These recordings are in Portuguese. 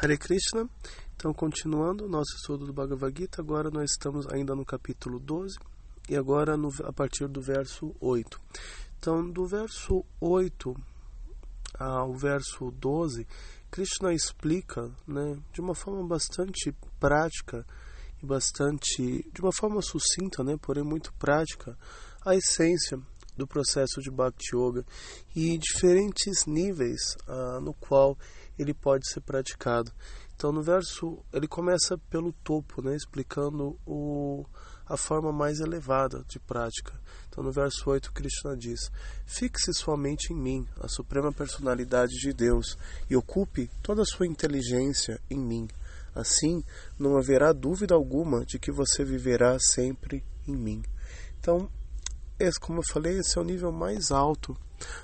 Hare Krishna. Então, continuando o nosso estudo do Bhagavad Gita, agora nós estamos ainda no capítulo 12 e agora no, a partir do verso 8. Então, do verso 8 ao verso 12, Krishna explica né, de uma forma bastante prática e bastante, de uma forma sucinta, né, porém muito prática, a essência do processo de Bhakti Yoga e diferentes níveis ah, no qual ele pode ser praticado. Então, no verso, ele começa pelo topo, né, explicando o, a forma mais elevada de prática. Então, no verso 8, Krishna diz: Fixe sua mente em mim, a suprema personalidade de Deus, e ocupe toda a sua inteligência em mim. Assim, não haverá dúvida alguma de que você viverá sempre em mim. Então, esse, como eu falei, esse é o nível mais alto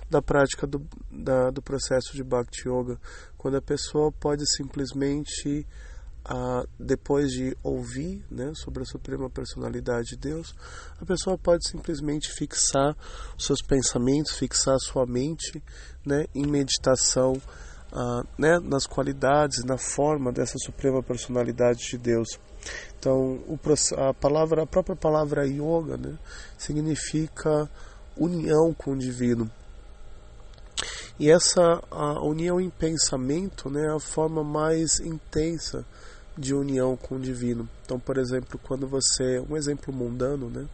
da prática do, da, do processo de Bhakti Yoga, quando a pessoa pode simplesmente, ah, depois de ouvir né, sobre a Suprema Personalidade de Deus, a pessoa pode simplesmente fixar seus pensamentos, fixar sua mente né, em meditação ah, né, nas qualidades na forma dessa Suprema Personalidade de Deus. Então, o, a palavra, a própria palavra yoga, né, significa união com o divino. E essa união em pensamento né, é a forma mais intensa de união com o divino. Então, por exemplo, quando você. Um exemplo mundano, né?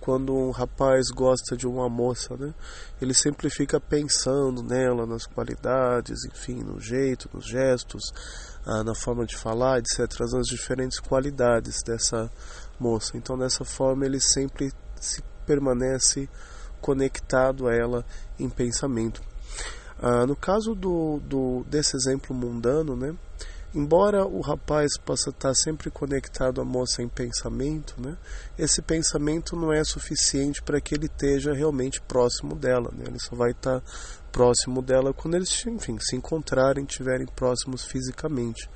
Quando um rapaz gosta de uma moça, né? Ele sempre fica pensando nela, nas qualidades, enfim, no jeito, nos gestos, ah, na forma de falar, etc., nas diferentes qualidades dessa moça. Então, dessa forma, ele sempre se permanece conectado a ela em pensamento. Ah, no caso do, do, desse exemplo mundano, né, embora o rapaz possa estar sempre conectado à moça em pensamento, né, esse pensamento não é suficiente para que ele esteja realmente próximo dela. Né, ele só vai estar próximo dela quando eles enfim, se encontrarem, estiverem próximos fisicamente.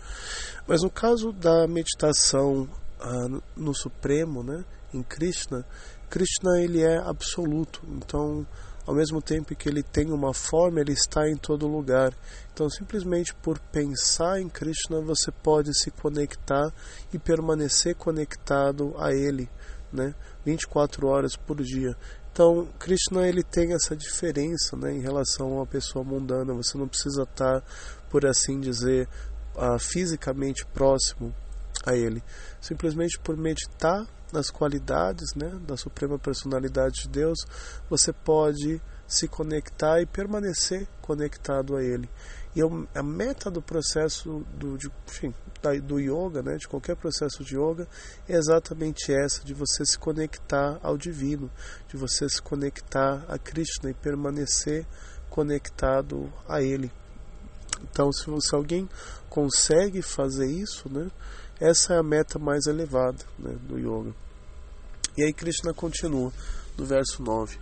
Mas no caso da meditação ah, no Supremo, né, em Krishna, Krishna ele é absoluto. Então ao mesmo tempo que ele tem uma forma, ele está em todo lugar. Então, simplesmente por pensar em Krishna, você pode se conectar e permanecer conectado a ele, né? 24 horas por dia. Então, Krishna ele tem essa diferença, né, em relação a uma pessoa mundana. Você não precisa estar, por assim dizer, uh, fisicamente próximo a ele. Simplesmente por meditar nas qualidades né, da Suprema Personalidade de Deus, você pode se conectar e permanecer conectado a Ele. E a meta do processo do, de, enfim, do yoga, né, de qualquer processo de yoga, é exatamente essa, de você se conectar ao divino, de você se conectar a Krishna e permanecer conectado a Ele. Então, se, se alguém consegue fazer isso, né, essa é a meta mais elevada né, do yoga. E aí Krishna continua no verso 9.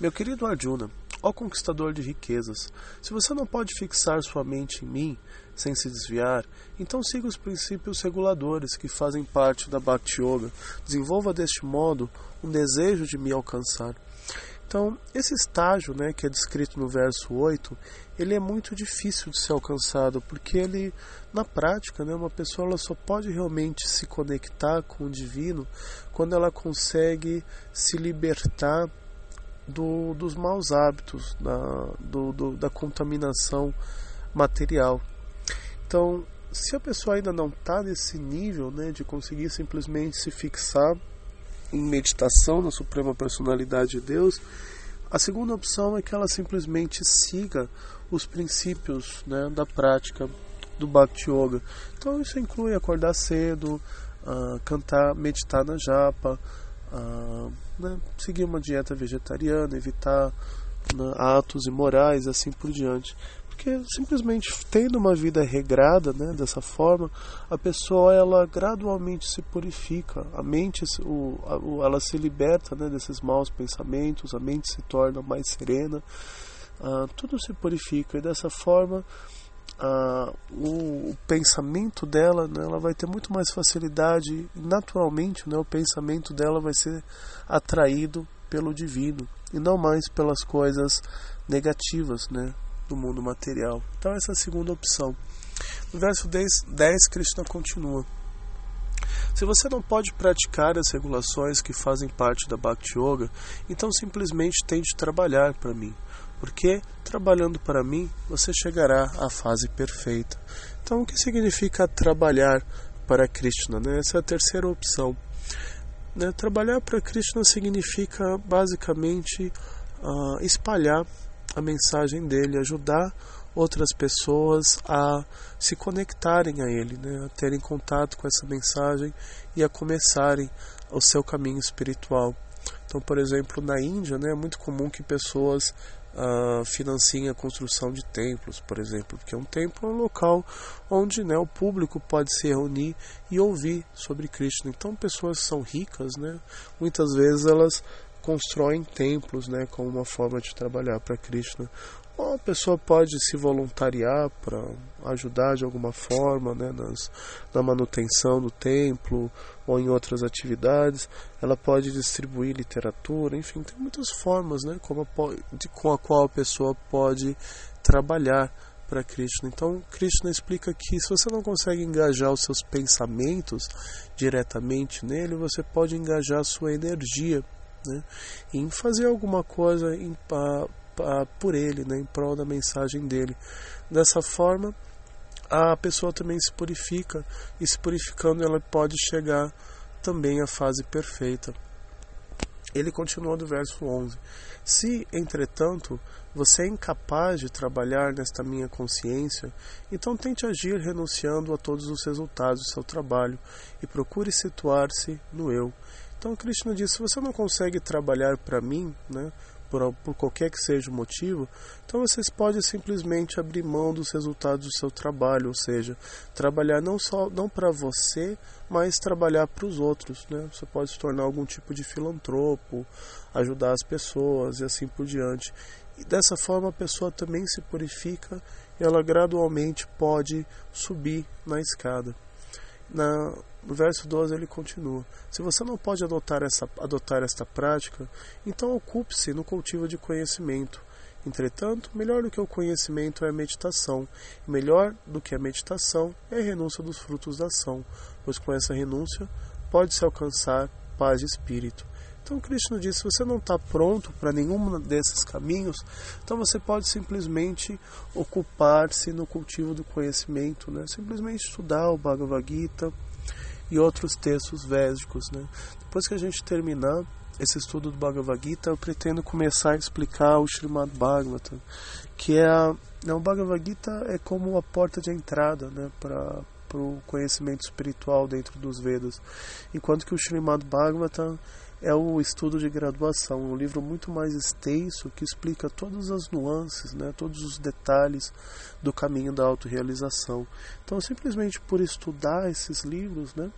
Meu querido Arjuna, ó conquistador de riquezas, se você não pode fixar sua mente em mim sem se desviar, então siga os princípios reguladores que fazem parte da Bhakti Yoga. Desenvolva deste modo um desejo de me alcançar. Então, esse estágio, né, que é descrito no verso 8, ele é muito difícil de ser alcançado, porque ele, na prática, né, uma pessoa ela só pode realmente se conectar com o divino quando ela consegue se libertar do, dos maus hábitos, da, do, do, da contaminação material. Então, se a pessoa ainda não está nesse nível né, de conseguir simplesmente se fixar em meditação na Suprema Personalidade de Deus, a segunda opção é que ela simplesmente siga os princípios né, da prática do Bhakti Yoga. Então isso inclui acordar cedo, uh, cantar, meditar na japa, uh, né, seguir uma dieta vegetariana, evitar né, atos imorais, assim por diante. Porque simplesmente tendo uma vida regrada, né, dessa forma, a pessoa ela gradualmente se purifica, a mente o, a, ela se liberta né, desses maus pensamentos, a mente se torna mais serena, uh, tudo se purifica e dessa forma uh, o, o, pensamento dela, né, ela vai ter muito mais facilidade, naturalmente, né, o pensamento dela vai ser atraído pelo divino e não mais pelas coisas negativas, né, do mundo material. Então essa é a segunda opção. No verso 10, 10 Krishna continua. Se você não pode praticar as regulações que fazem parte da Bhakti Yoga, então simplesmente tente trabalhar para mim, porque trabalhando para mim você chegará à fase perfeita. Então, o que significa trabalhar para Krishna? Né? Essa é a terceira opção. Né? Trabalhar para Krishna significa basicamente uh, espalhar a mensagem dele, ajudar outras pessoas a se conectarem a ele, né? a terem contato com essa mensagem e a começarem o seu caminho espiritual. Então, por exemplo, na Índia, né, é muito comum que pessoas uh, financiem a construção de templos, por exemplo, porque um templo é um local onde né, o público pode se reunir e ouvir sobre Krishna. Então, pessoas são ricas, né, muitas vezes elas constroem templos né, como uma forma de trabalhar para Krishna. Ou a pessoa pode se voluntariar para ajudar de alguma forma né, nas, na manutenção do templo ou em outras atividades. Ela pode distribuir literatura, enfim, tem muitas formas né, como de, com a qual a pessoa pode trabalhar para Krishna. Então, Krishna explica que se você não consegue engajar os seus pensamentos diretamente nele, você pode engajar a sua energia né, em fazer alguma coisa em, por ele, né, em prol da mensagem dele. Dessa forma, a pessoa também se purifica e se purificando ela pode chegar também à fase perfeita. Ele continua do verso 11: Se, entretanto, você é incapaz de trabalhar nesta minha consciência, então tente agir renunciando a todos os resultados do seu trabalho e procure situar-se no eu. Então Krishna diz: se você não consegue trabalhar para mim, né, por, por qualquer que seja o motivo, então vocês podem simplesmente abrir mão dos resultados do seu trabalho, ou seja, trabalhar não só não para você, mas trabalhar para os outros, né? Você pode se tornar algum tipo de filantropo, ajudar as pessoas e assim por diante. E dessa forma a pessoa também se purifica e ela gradualmente pode subir na escada. Na, no verso 12 ele continua: Se você não pode adotar, essa, adotar esta prática, então ocupe-se no cultivo de conhecimento. Entretanto, melhor do que o conhecimento é a meditação, e melhor do que a meditação é a renúncia dos frutos da ação, pois com essa renúncia pode-se alcançar paz de espírito. Então Krishna diz: se você não está pronto para nenhum desses caminhos, então você pode simplesmente ocupar-se no cultivo do conhecimento, né? simplesmente estudar o Bhagavad Gita e outros textos védicos. Né? Depois que a gente terminar esse estudo do Bhagavad Gita, eu pretendo começar a explicar o Srimad Bhagavatam, que é a, né, o Bhagavad Gita é como a porta de entrada né, para o conhecimento espiritual dentro dos Vedas, enquanto que o Srimad Bhagavatam é o estudo de graduação, um livro muito mais extenso que explica todas as nuances, né, todos os detalhes do caminho da autorrealização. Então, simplesmente por estudar esses livros, né,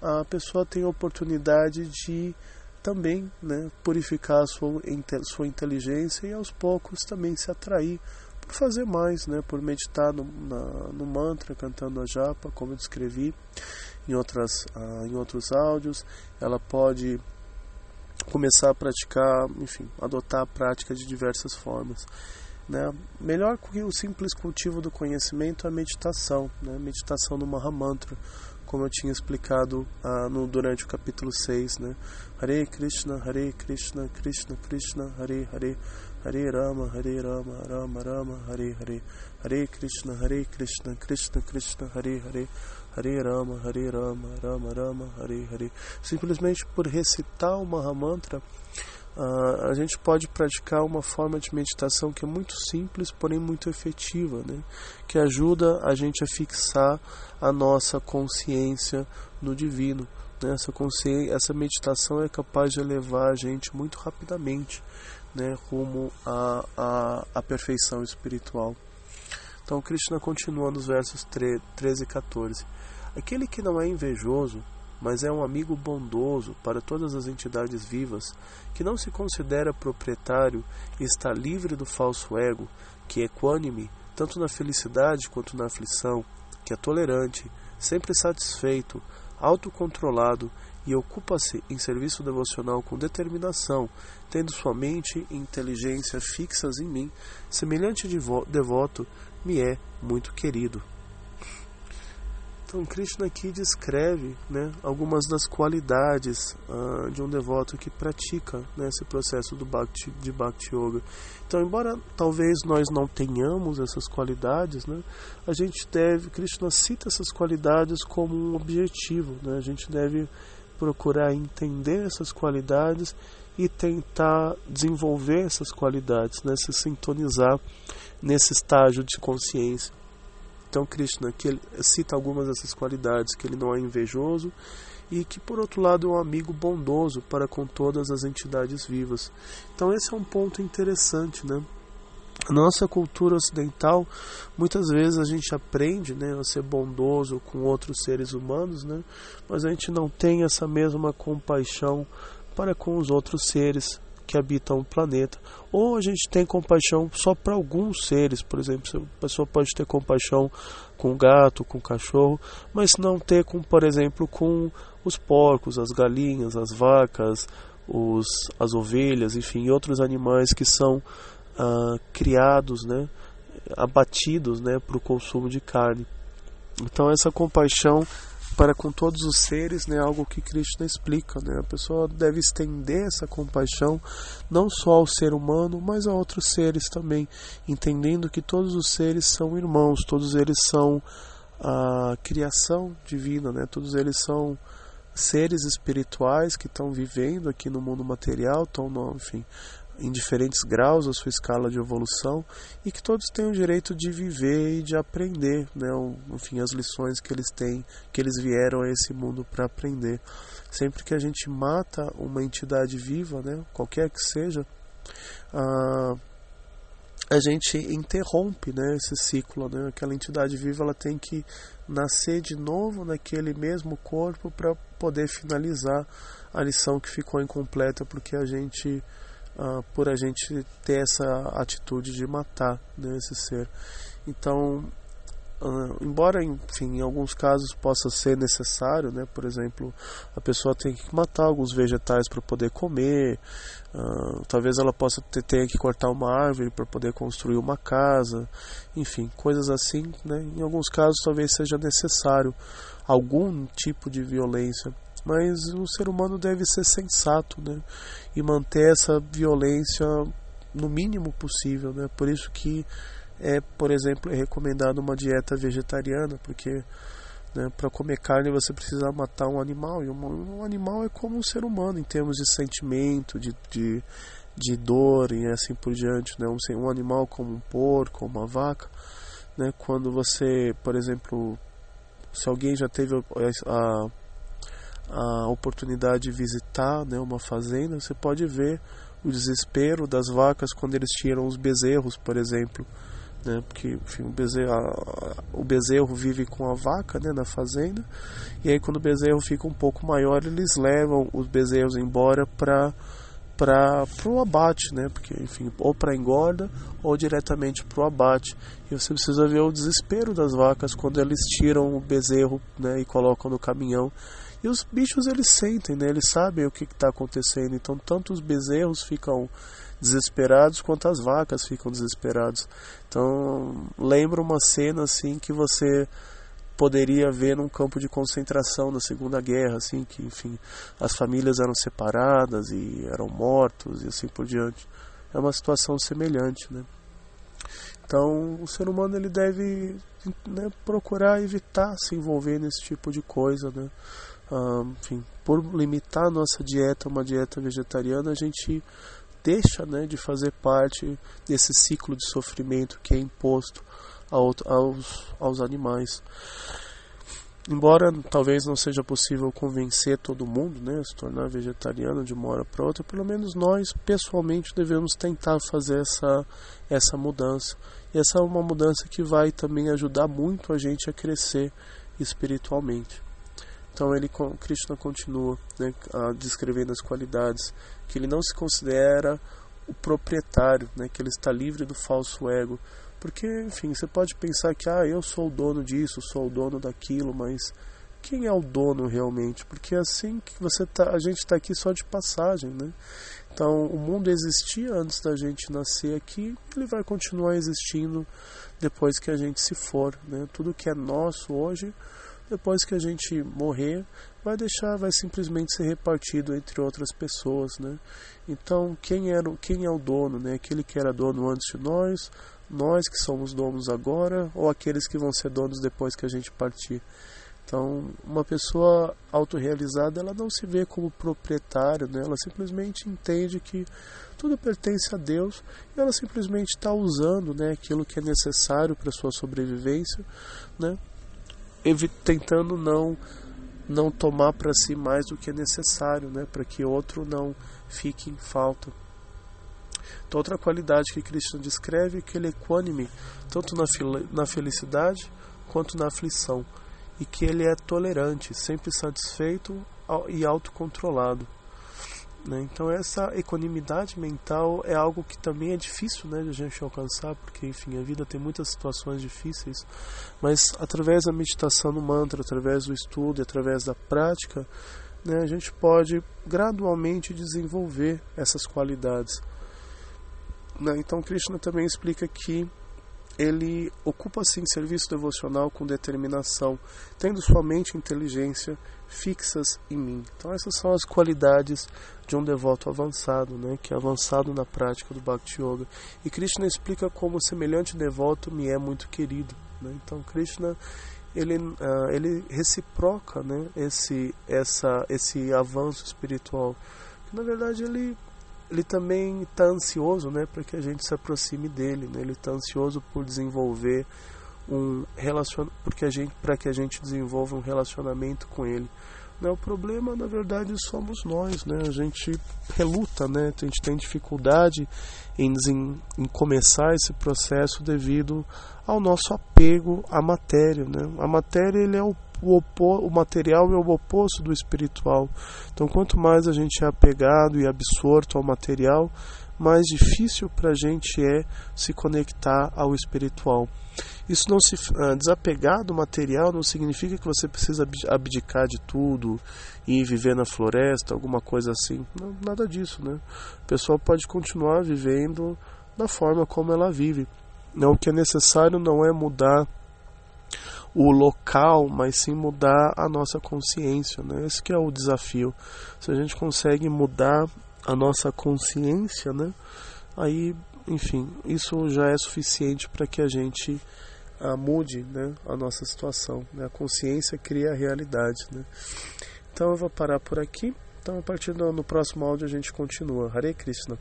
a pessoa tem a oportunidade de também né, purificar a sua, sua inteligência e aos poucos também se atrair por fazer mais, né, por meditar no, na, no mantra, cantando a japa, como eu descrevi em, outras, uh, em outros áudios. Ela pode começar a praticar, enfim, adotar a prática de diversas formas. Né? Melhor que o simples cultivo do conhecimento é a meditação, né? meditação no Mahamantra, como eu tinha explicado ah, no, durante o capítulo 6. Né? Hare Krishna, Hare Krishna, Krishna Krishna, Hare Hare, Hare Rama, Hare Rama, Rama Rama, Hare Hare, Hare Krishna, Hare Krishna, Krishna Krishna, Hare Hare, Hare Rama, Hare Rama, Rama Rama, Hare Hare. Simplesmente por recitar o Mahamantra, uh, a gente pode praticar uma forma de meditação que é muito simples, porém muito efetiva, né? que ajuda a gente a fixar a nossa consciência no divino. Né? Essa, consciência, essa meditação é capaz de levar a gente muito rapidamente né? rumo à, à, à perfeição espiritual. Então Krishna continua nos versos 13 e 14. Aquele que não é invejoso, mas é um amigo bondoso para todas as entidades vivas, que não se considera proprietário e está livre do falso ego, que é equânime tanto na felicidade quanto na aflição, que é tolerante, sempre satisfeito, autocontrolado e ocupa-se em serviço devocional com determinação, tendo sua mente e inteligência fixas em mim, semelhante devoto me é muito querido. Então, Krishna aqui descreve né, algumas das qualidades uh, de um devoto que pratica né, esse processo do bhakti, de Bhakti Yoga. Então, embora talvez nós não tenhamos essas qualidades, né, a gente deve, Krishna cita essas qualidades como um objetivo. Né, a gente deve procurar entender essas qualidades e tentar desenvolver essas qualidades, né, se sintonizar nesse estágio de consciência. Então Krishna ele cita algumas dessas qualidades, que ele não é invejoso e que por outro lado é um amigo bondoso para com todas as entidades vivas. Então esse é um ponto interessante, né? A nossa cultura ocidental, muitas vezes a gente aprende né, a ser bondoso com outros seres humanos, né, mas a gente não tem essa mesma compaixão para com os outros seres que habitam o planeta. Ou a gente tem compaixão só para alguns seres, por exemplo, a pessoa pode ter compaixão com o gato, com o cachorro, mas não ter com, por exemplo, com os porcos, as galinhas, as vacas, os, as ovelhas, enfim, outros animais que são ah, criados, né, abatidos, né, para o consumo de carne. Então essa compaixão para com todos os seres, né, algo que Krishna explica, né? A pessoa deve estender essa compaixão não só ao ser humano, mas a outros seres também, entendendo que todos os seres são irmãos, todos eles são a criação divina, né? Todos eles são seres espirituais que estão vivendo aqui no mundo material, estão, enfim, em diferentes graus a sua escala de evolução e que todos têm o direito de viver e de aprender, né, enfim, as lições que eles têm, que eles vieram a esse mundo para aprender. Sempre que a gente mata uma entidade viva, né, qualquer que seja, a, a gente interrompe, né, esse ciclo, né, aquela entidade viva ela tem que nascer de novo naquele mesmo corpo para poder finalizar a lição que ficou incompleta porque a gente uh, por a gente ter essa atitude de matar né, esse ser. Então, uh, embora enfim, em alguns casos possa ser necessário, né, por exemplo, a pessoa tem que matar alguns vegetais para poder comer, uh, talvez ela possa ter, tenha que cortar uma árvore para poder construir uma casa, enfim, coisas assim. Né, em alguns casos talvez seja necessário algum tipo de violência mas o ser humano deve ser sensato, né? E manter essa violência no mínimo possível, né? Por isso que é, por exemplo, é recomendado uma dieta vegetariana, porque né, para comer carne você precisa matar um animal e um, um, animal é como um ser humano em termos de sentimento, de, de, de dor e assim por diante, né? Um, um animal como um porco, uma vaca, né? Quando você, por exemplo, se alguém já teve a, a a oportunidade de visitar né, uma fazenda, você pode ver o desespero das vacas quando eles tiram os bezerros, por exemplo. Né, porque enfim, o, bezerro, a, o bezerro vive com a vaca né, na fazenda, e aí quando o bezerro fica um pouco maior, eles levam os bezerros embora para para o abate, né? Porque, enfim, ou para engorda ou diretamente para o abate. E você precisa ver o desespero das vacas quando eles tiram o bezerro, né? E colocam no caminhão e os bichos eles sentem, né? Eles sabem o que está acontecendo. Então tanto os bezerros ficam desesperados quanto as vacas ficam desesperados. Então lembra uma cena assim que você poderia ver num campo de concentração na Segunda Guerra, assim que enfim as famílias eram separadas e eram mortos e assim por diante. É uma situação semelhante, né? Então o ser humano ele deve né, procurar evitar se envolver nesse tipo de coisa, né? Enfim, por limitar a nossa dieta a uma dieta vegetariana, a gente deixa né, de fazer parte desse ciclo de sofrimento que é imposto aos, aos animais. Embora talvez não seja possível convencer todo mundo né, a se tornar vegetariano de uma hora para outra, pelo menos nós pessoalmente devemos tentar fazer essa, essa mudança. E essa é uma mudança que vai também ajudar muito a gente a crescer espiritualmente. Então ele Krishna continua né, descrevendo as qualidades que ele não se considera o proprietário, né, que ele está livre do falso ego, porque enfim você pode pensar que ah eu sou o dono disso, sou o dono daquilo, mas quem é o dono realmente? Porque é assim que você tá, a gente está aqui só de passagem, né? Então o mundo existia antes da gente nascer aqui, ele vai continuar existindo depois que a gente se for, né? Tudo que é nosso hoje depois que a gente morrer, vai deixar, vai simplesmente ser repartido entre outras pessoas, né? Então, quem era, quem é o dono, né? Aquele que era dono antes de nós, nós que somos donos agora, ou aqueles que vão ser donos depois que a gente partir. Então, uma pessoa autorrealizada, ela não se vê como proprietário, né? ela simplesmente entende que tudo pertence a Deus e ela simplesmente está usando né, aquilo que é necessário para sua sobrevivência, né? Tentando não não tomar para si mais do que é necessário, né, para que outro não fique em falta. Então, outra qualidade que Cristo descreve é que ele é equânime, tanto na, na felicidade quanto na aflição e que ele é tolerante, sempre satisfeito e autocontrolado. Né? Então essa equanimidade mental é algo que também é difícil né, de a gente alcançar, porque enfim a vida tem muitas situações difíceis, mas através da meditação no mantra, através do estudo, através da prática, né, a gente pode gradualmente desenvolver essas qualidades. Né? Então Krishna também explica que ele ocupa-se em serviço devocional com determinação, tendo sua mente e inteligência fixas em mim. Então essas são as qualidades de um devoto avançado, né, que é avançado na prática do Bhakti Yoga. E Krishna explica como semelhante devoto me é muito querido. Né? Então Krishna ele, uh, ele reciproca né, esse, essa, esse avanço espiritual. Na verdade ele ele também está ansioso né, para que a gente se aproxime dele. Né? Ele está ansioso por desenvolver um relacion... porque a gente para que a gente desenvolva um relacionamento com ele. Né? O problema, na verdade, somos nós. Né? A gente reluta, né? a gente tem dificuldade em, em começar esse processo devido ao nosso apego à matéria. Né? A matéria ele é o o, opo, o material é o oposto do espiritual. Então, quanto mais a gente é apegado e absorto ao material, mais difícil para a gente é se conectar ao espiritual. Isso não se uh, desapegar do material não significa que você precisa abdicar de tudo e viver na floresta, alguma coisa assim. Não, nada disso, né? A pessoa pode continuar vivendo da forma como ela vive. Não, o que é necessário não é mudar o local, mas sim mudar a nossa consciência. Né? Esse que é o desafio. Se a gente consegue mudar a nossa consciência, né? aí, enfim, isso já é suficiente para que a gente ah, mude né? a nossa situação. Né? A consciência cria a realidade. Né? Então eu vou parar por aqui. Então a partir do no próximo áudio a gente continua. Hare Krishna.